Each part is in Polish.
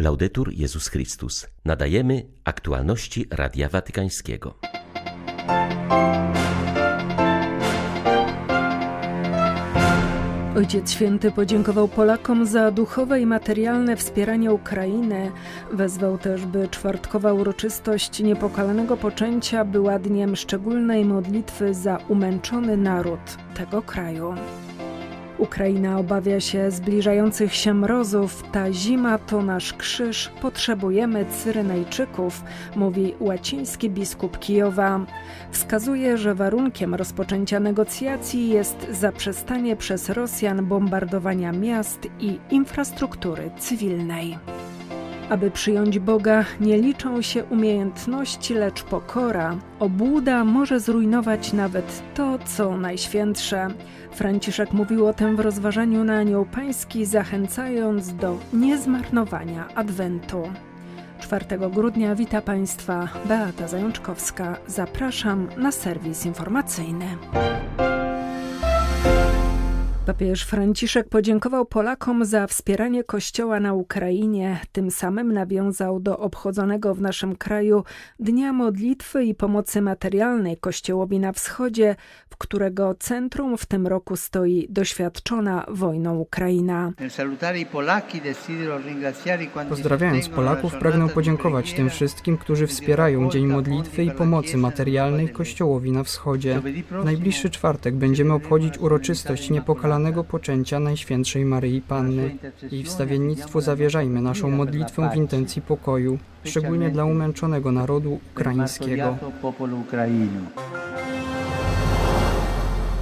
Laudetur Jezus Chrystus. Nadajemy aktualności Radia Watykańskiego. Ojciec Święty podziękował Polakom za duchowe i materialne wspieranie Ukrainy. Wezwał też, by czwartkowa uroczystość niepokalanego poczęcia była dniem szczególnej modlitwy za umęczony naród tego kraju. Ukraina obawia się zbliżających się mrozów. Ta zima to nasz krzyż. Potrzebujemy Cyrenejczyków, mówi łaciński biskup Kijowa. Wskazuje, że warunkiem rozpoczęcia negocjacji jest zaprzestanie przez Rosjan bombardowania miast i infrastruktury cywilnej. Aby przyjąć Boga, nie liczą się umiejętności, lecz pokora. Obłuda może zrujnować nawet to, co najświętsze. Franciszek mówił o tym w rozważaniu na Anioł Pański, zachęcając do niezmarnowania Adwentu. 4 grudnia wita Państwa Beata Zajączkowska. Zapraszam na serwis informacyjny. Papież Franciszek podziękował Polakom za wspieranie Kościoła na Ukrainie. Tym samym nawiązał do obchodzonego w naszym kraju Dnia Modlitwy i Pomocy Materialnej Kościołowi na Wschodzie, w którego centrum w tym roku stoi doświadczona wojną Ukraina. Pozdrawiając Polaków, pragnę podziękować tym wszystkim, którzy wspierają Dzień Modlitwy i Pomocy Materialnej Kościołowi na Wschodzie. W najbliższy czwartek będziemy obchodzić uroczystość niepokalanej poczęcia Najświętszej Maryi Panny. Jej wstawiennictwu zawierzajmy naszą modlitwę w intencji pokoju, szczególnie dla umęczonego narodu ukraińskiego.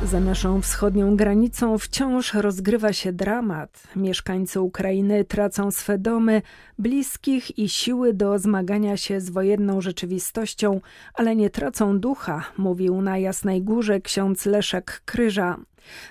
Za naszą wschodnią granicą wciąż rozgrywa się dramat. Mieszkańcy Ukrainy tracą swe domy, bliskich i siły do zmagania się z wojenną rzeczywistością, ale nie tracą ducha, mówił na Jasnej Górze ksiądz Leszek Kryża.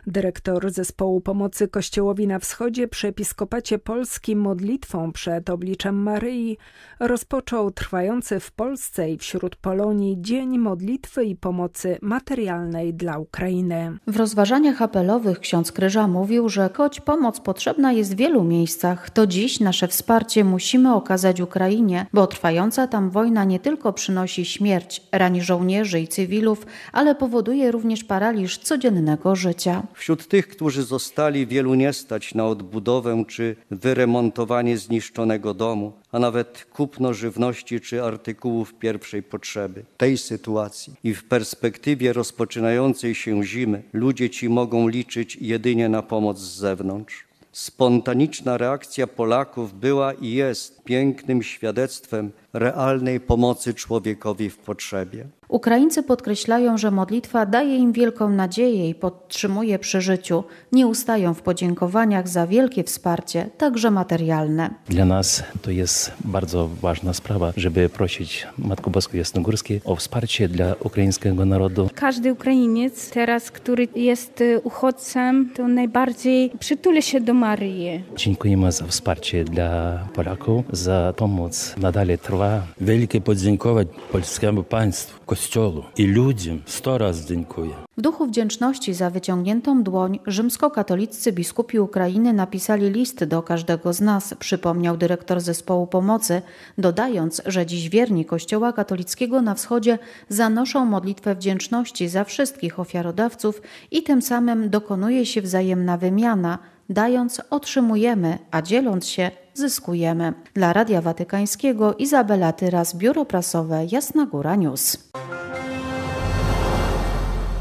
Dyrektor Zespołu Pomocy Kościołowi na Wschodzie przy Episkopacie Polskim modlitwą przed obliczem Maryi rozpoczął trwający w Polsce i wśród Polonii Dzień Modlitwy i Pomocy Materialnej dla Ukrainy. W rozważaniach apelowych ksiądz Kryża mówił, że choć pomoc potrzebna jest w wielu miejscach, to dziś nasze wsparcie musimy okazać Ukrainie, bo trwająca tam wojna nie tylko przynosi śmierć, rani żołnierzy i cywilów, ale powoduje również paraliż codziennego życia życia. Wśród tych, którzy zostali, wielu nie stać na odbudowę czy wyremontowanie zniszczonego domu, a nawet kupno żywności czy artykułów pierwszej potrzeby. Tej sytuacji i w perspektywie rozpoczynającej się zimy ludzie ci mogą liczyć jedynie na pomoc z zewnątrz. Spontaniczna reakcja Polaków była i jest pięknym świadectwem realnej pomocy człowiekowi w potrzebie. Ukraińcy podkreślają, że modlitwa daje im wielką nadzieję i podtrzymuje przy życiu. Nie ustają w podziękowaniach za wielkie wsparcie, także materialne. Dla nas to jest bardzo ważna sprawa, żeby prosić Matkę Boską Jasnogórską o wsparcie dla ukraińskiego narodu. Każdy Ukrainiec teraz, który jest y, uchodźcem, to najbardziej przytuli się do Maryi. Dziękujemy za wsparcie dla Polaków, za pomoc. Nadal trwa. Wielkie podziękować polskiemu państwu Kościołu i ludziom sto razy dziękuję. W duchu wdzięczności za wyciągniętą dłoń rzymskokatoliccy biskupi Ukrainy napisali list do każdego z nas, przypomniał dyrektor zespołu pomocy, dodając, że dziś wierni Kościoła katolickiego na wschodzie zanoszą modlitwę wdzięczności za wszystkich ofiarodawców i tym samym dokonuje się wzajemna wymiana, dając otrzymujemy, a dzieląc się zyskujemy. Dla Radia Watykańskiego Izabela Tyras, Biuro Prasowe Jasna Góra News.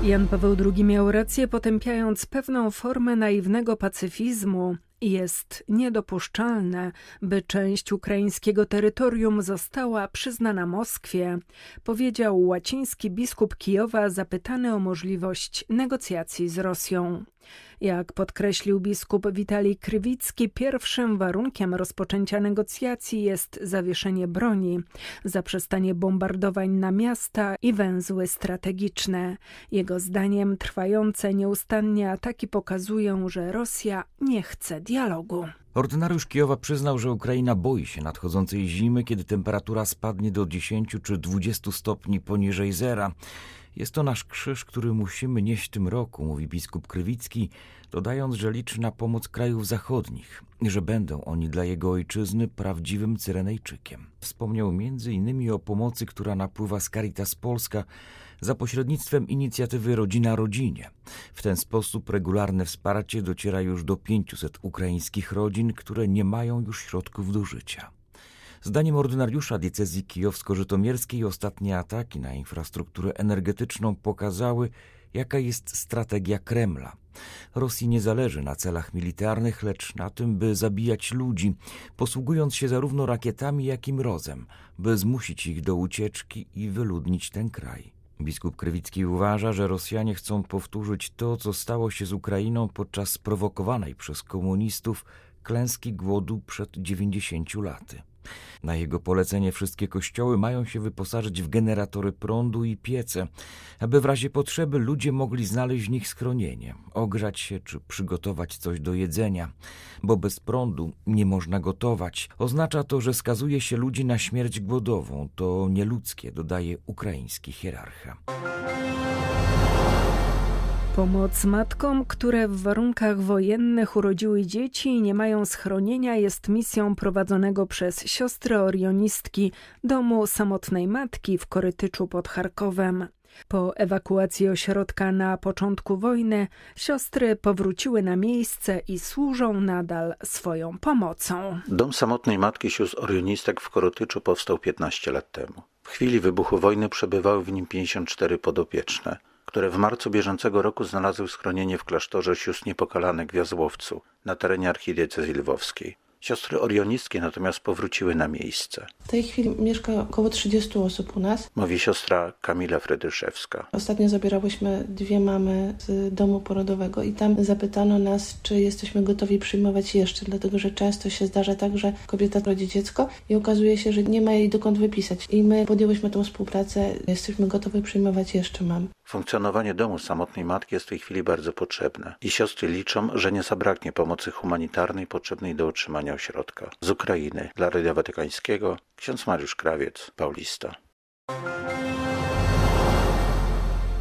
Jan Paweł II miał rację, potępiając pewną formę naiwnego pacyfizmu. Jest niedopuszczalne, by część ukraińskiego terytorium została przyznana Moskwie, powiedział łaciński biskup Kijowa zapytany o możliwość negocjacji z Rosją. Jak podkreślił biskup Witalij Krywicki, pierwszym warunkiem rozpoczęcia negocjacji jest zawieszenie broni, zaprzestanie bombardowań na miasta i węzły strategiczne. Jego zdaniem trwające nieustannie ataki pokazują, że Rosja nie chce dialogu. Ordynariusz Kijowa przyznał, że Ukraina boi się nadchodzącej zimy, kiedy temperatura spadnie do 10 czy 20 stopni poniżej zera. Jest to nasz krzyż, który musimy nieść w tym roku, mówi biskup Krywicki, dodając, że liczy na pomoc krajów zachodnich że będą oni dla jego ojczyzny prawdziwym Cyrenejczykiem. Wspomniał innymi o pomocy, która napływa z Caritas Polska za pośrednictwem inicjatywy Rodzina Rodzinie. W ten sposób regularne wsparcie dociera już do 500 ukraińskich rodzin, które nie mają już środków do życia. Zdaniem ordynariusza diecezji kijowsko-żytomierskiej ostatnie ataki na infrastrukturę energetyczną pokazały, jaka jest strategia Kremla. Rosji nie zależy na celach militarnych, lecz na tym, by zabijać ludzi, posługując się zarówno rakietami, jak i mrozem, by zmusić ich do ucieczki i wyludnić ten kraj. Biskup Krywicki uważa, że Rosjanie chcą powtórzyć to, co stało się z Ukrainą podczas sprowokowanej przez komunistów klęski głodu przed 90 laty. Na jego polecenie wszystkie kościoły mają się wyposażyć w generatory prądu i piece, aby w razie potrzeby ludzie mogli znaleźć w nich schronienie, ogrzać się czy przygotować coś do jedzenia, bo bez prądu nie można gotować. Oznacza to, że skazuje się ludzi na śmierć głodową. To nieludzkie, dodaje ukraiński hierarcha. Pomoc matkom, które w warunkach wojennych urodziły dzieci i nie mają schronienia, jest misją prowadzonego przez siostry orionistki domu samotnej matki w Korytyczu pod Charkowem. Po ewakuacji ośrodka na początku wojny, siostry powróciły na miejsce i służą nadal swoją pomocą. Dom samotnej matki sióstr orionistek w Korotyczu powstał 15 lat temu. W chwili wybuchu wojny przebywały w nim 54 podopieczne które w marcu bieżącego roku znalazły schronienie w klasztorze sióstr niepokalanek w Jazłowcu na terenie archidiecezji lwowskiej. Siostry orionistki natomiast powróciły na miejsce. W tej chwili mieszka około 30 osób u nas. Mówi siostra Kamila Fredyszewska. Ostatnio zabierałyśmy dwie mamy z domu porodowego i tam zapytano nas, czy jesteśmy gotowi przyjmować jeszcze, dlatego że często się zdarza tak, że kobieta rodzi dziecko i okazuje się, że nie ma jej dokąd wypisać. I my podjęłyśmy tą współpracę, jesteśmy gotowi przyjmować jeszcze mam. Funkcjonowanie domu samotnej matki jest w tej chwili bardzo potrzebne i siostry liczą, że nie zabraknie pomocy humanitarnej potrzebnej do utrzymania ośrodka. Z Ukrainy dla Radia Watykańskiego ksiądz Mariusz Krawiec, Paulista.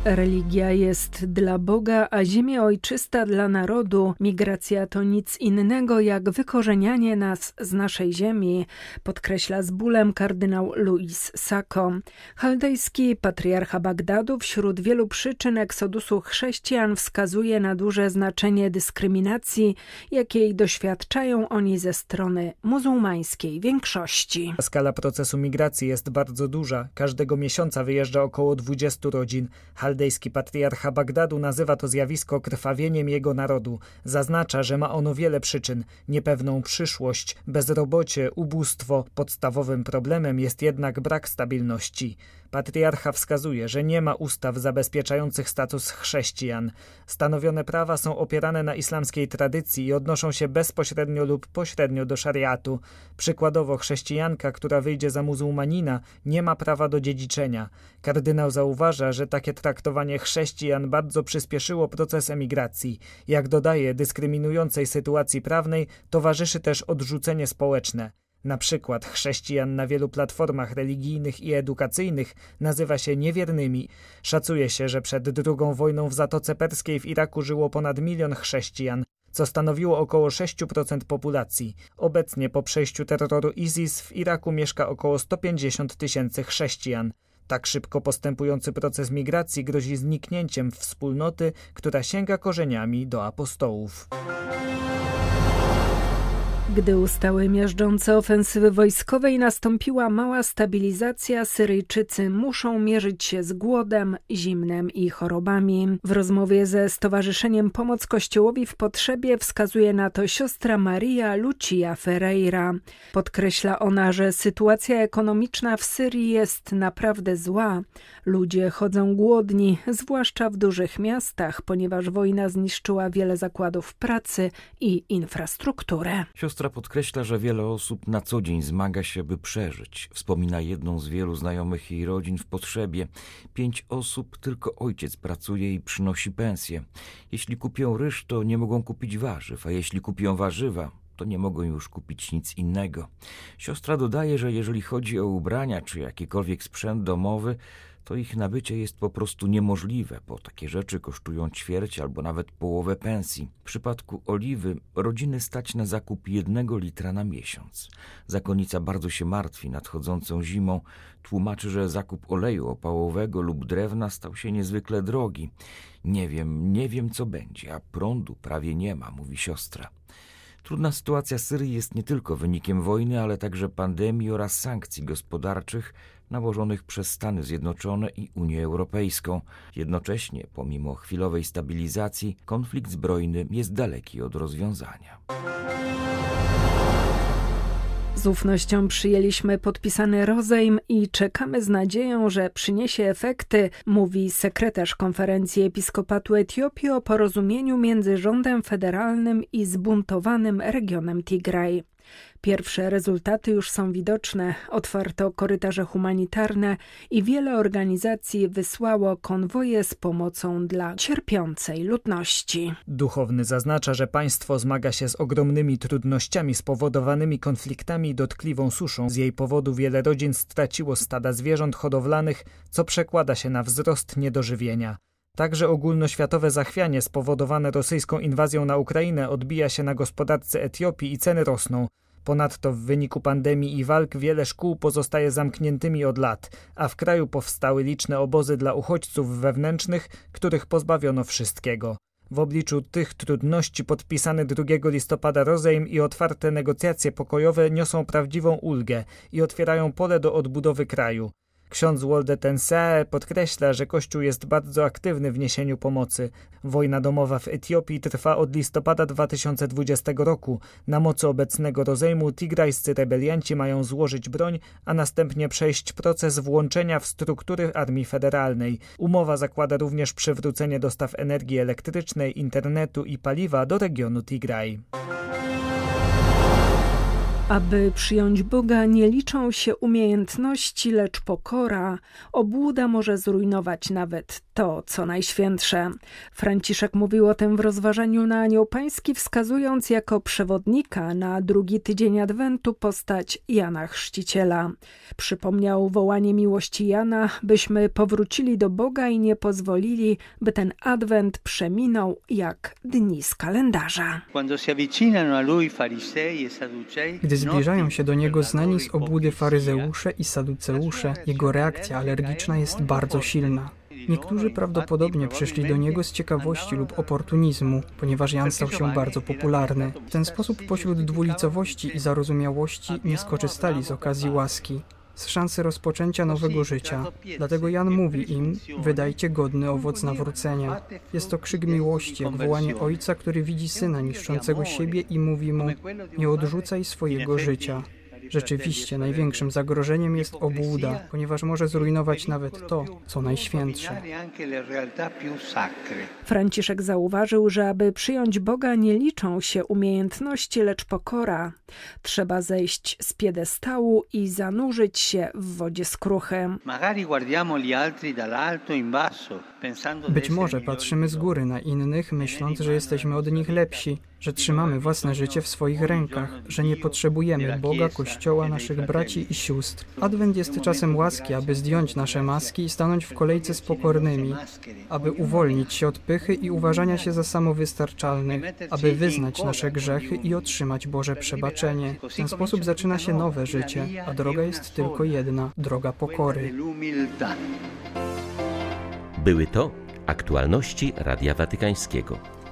Religia jest dla Boga, a ziemia ojczysta dla narodu. Migracja to nic innego jak wykorzenianie nas z naszej ziemi, podkreśla z bólem kardynał Luis Sacco. Chaldejski patriarcha Bagdadu wśród wielu przyczyn eksodusu chrześcijan wskazuje na duże znaczenie dyskryminacji, jakiej doświadczają oni ze strony muzułmańskiej większości. Skala procesu migracji jest bardzo duża. Każdego miesiąca wyjeżdża około 20 rodzin. Chaldejski patriarcha Bagdadu nazywa to zjawisko krwawieniem jego narodu. Zaznacza, że ma ono wiele przyczyn: niepewną przyszłość, bezrobocie, ubóstwo. Podstawowym problemem jest jednak brak stabilności. Patriarcha wskazuje, że nie ma ustaw zabezpieczających status chrześcijan. Stanowione prawa są opierane na islamskiej tradycji i odnoszą się bezpośrednio lub pośrednio do szariatu. Przykładowo chrześcijanka, która wyjdzie za muzułmanina, nie ma prawa do dziedziczenia. Kardynał zauważa, że takie traktowanie chrześcijan bardzo przyspieszyło proces emigracji. Jak dodaje, dyskryminującej sytuacji prawnej towarzyszy też odrzucenie społeczne. Na przykład chrześcijan na wielu platformach religijnych i edukacyjnych nazywa się niewiernymi. Szacuje się, że przed II wojną w Zatoce Perskiej w Iraku żyło ponad milion chrześcijan, co stanowiło około 6% populacji. Obecnie po przejściu terroru ISIS w Iraku mieszka około 150 tysięcy chrześcijan. Tak szybko postępujący proces migracji grozi zniknięciem wspólnoty, która sięga korzeniami do apostołów. Gdy ustały miażdżące ofensywy wojskowej nastąpiła mała stabilizacja, Syryjczycy muszą mierzyć się z głodem, zimnem i chorobami. W rozmowie ze Stowarzyszeniem Pomoc Kościołowi w Potrzebie wskazuje na to siostra Maria Lucia Ferreira. Podkreśla ona, że sytuacja ekonomiczna w Syrii jest naprawdę zła. Ludzie chodzą głodni, zwłaszcza w dużych miastach, ponieważ wojna zniszczyła wiele zakładów pracy i infrastrukturę. Siostra podkreśla, że wiele osób na co dzień zmaga się, by przeżyć. Wspomina jedną z wielu znajomych jej rodzin w potrzebie. Pięć osób, tylko ojciec pracuje i przynosi pensję. Jeśli kupią ryż, to nie mogą kupić warzyw, a jeśli kupią warzywa, to nie mogą już kupić nic innego. Siostra dodaje, że jeżeli chodzi o ubrania czy jakikolwiek sprzęt domowy, to ich nabycie jest po prostu niemożliwe, bo takie rzeczy kosztują ćwierć albo nawet połowę pensji. W przypadku oliwy rodziny stać na zakup jednego litra na miesiąc. Zakonnica bardzo się martwi nadchodzącą zimą. Tłumaczy, że zakup oleju opałowego lub drewna stał się niezwykle drogi. Nie wiem, nie wiem co będzie, a prądu prawie nie ma, mówi siostra. Trudna sytuacja Syrii jest nie tylko wynikiem wojny, ale także pandemii oraz sankcji gospodarczych nałożonych przez Stany Zjednoczone i Unię Europejską. Jednocześnie, pomimo chwilowej stabilizacji, konflikt zbrojny jest daleki od rozwiązania. Z ufnością przyjęliśmy podpisany rozejm i czekamy z nadzieją, że przyniesie efekty, mówi sekretarz konferencji Episkopatu Etiopii o porozumieniu między rządem federalnym i zbuntowanym regionem Tigraj. Pierwsze rezultaty już są widoczne. Otwarto korytarze humanitarne i wiele organizacji wysłało konwoje z pomocą dla cierpiącej ludności. Duchowny zaznacza, że państwo zmaga się z ogromnymi trudnościami spowodowanymi konfliktami i dotkliwą suszą. Z jej powodu wiele rodzin straciło stada zwierząt hodowlanych, co przekłada się na wzrost niedożywienia. Także ogólnoświatowe zachwianie spowodowane rosyjską inwazją na Ukrainę odbija się na gospodarce Etiopii i ceny rosną. Ponadto w wyniku pandemii i walk wiele szkół pozostaje zamkniętymi od lat, a w kraju powstały liczne obozy dla uchodźców wewnętrznych, których pozbawiono wszystkiego. W obliczu tych trudności podpisany 2 listopada rozejm i otwarte negocjacje pokojowe niosą prawdziwą ulgę i otwierają pole do odbudowy kraju. Ksiądz Wolde Tense podkreśla, że Kościół jest bardzo aktywny w niesieniu pomocy. Wojna domowa w Etiopii trwa od listopada 2020 roku. Na mocy obecnego rozejmu tigrajscy rebelianci mają złożyć broń, a następnie przejść proces włączenia w struktury armii federalnej. Umowa zakłada również przywrócenie dostaw energii elektrycznej, internetu i paliwa do regionu Tigraj. Aby przyjąć Boga, nie liczą się umiejętności, lecz pokora. Obłuda może zrujnować nawet to, co najświętsze. Franciszek mówił o tym w rozważaniu na Anioł Pański, wskazując jako przewodnika na drugi tydzień Adwentu postać Jana Chrzciciela. Przypomniał wołanie miłości Jana, byśmy powrócili do Boga i nie pozwolili, by ten Adwent przeminął jak dni z kalendarza. Gdy gdy zbliżają się do niego znani z obłudy faryzeusze i saduceusze, jego reakcja alergiczna jest bardzo silna. Niektórzy prawdopodobnie przyszli do niego z ciekawości lub oportunizmu, ponieważ Jan stał się bardzo popularny. W ten sposób pośród dwulicowości i zarozumiałości nie skorzystali z okazji łaski z szansy rozpoczęcia nowego życia. Dlatego Jan mówi im: Wydajcie godny owoc nawrócenia. Jest to krzyk miłości, jak wołanie ojca, który widzi syna niszczącego siebie i mówi mu: Nie odrzucaj swojego życia. Rzeczywiście największym zagrożeniem jest obłuda, ponieważ może zrujnować nawet to, co najświętsze. Franciszek zauważył, że aby przyjąć Boga nie liczą się umiejętności, lecz pokora. Trzeba zejść z piedestału i zanurzyć się w wodzie skruchy. Być może patrzymy z góry na innych, myśląc, że jesteśmy od nich lepsi, że trzymamy własne życie w swoich rękach, że nie potrzebujemy Boga, Kościoła, naszych braci i sióstr. Adwent jest czasem łaski, aby zdjąć nasze maski i stanąć w kolejce z pokornymi, aby uwolnić się od pychy i uważania się za samowystarczalnych, aby wyznać nasze grzechy i otrzymać Boże przebaczenie. W ten sposób zaczyna się nowe życie, a droga jest tylko jedna droga pokory. Były to aktualności Radia Watykańskiego.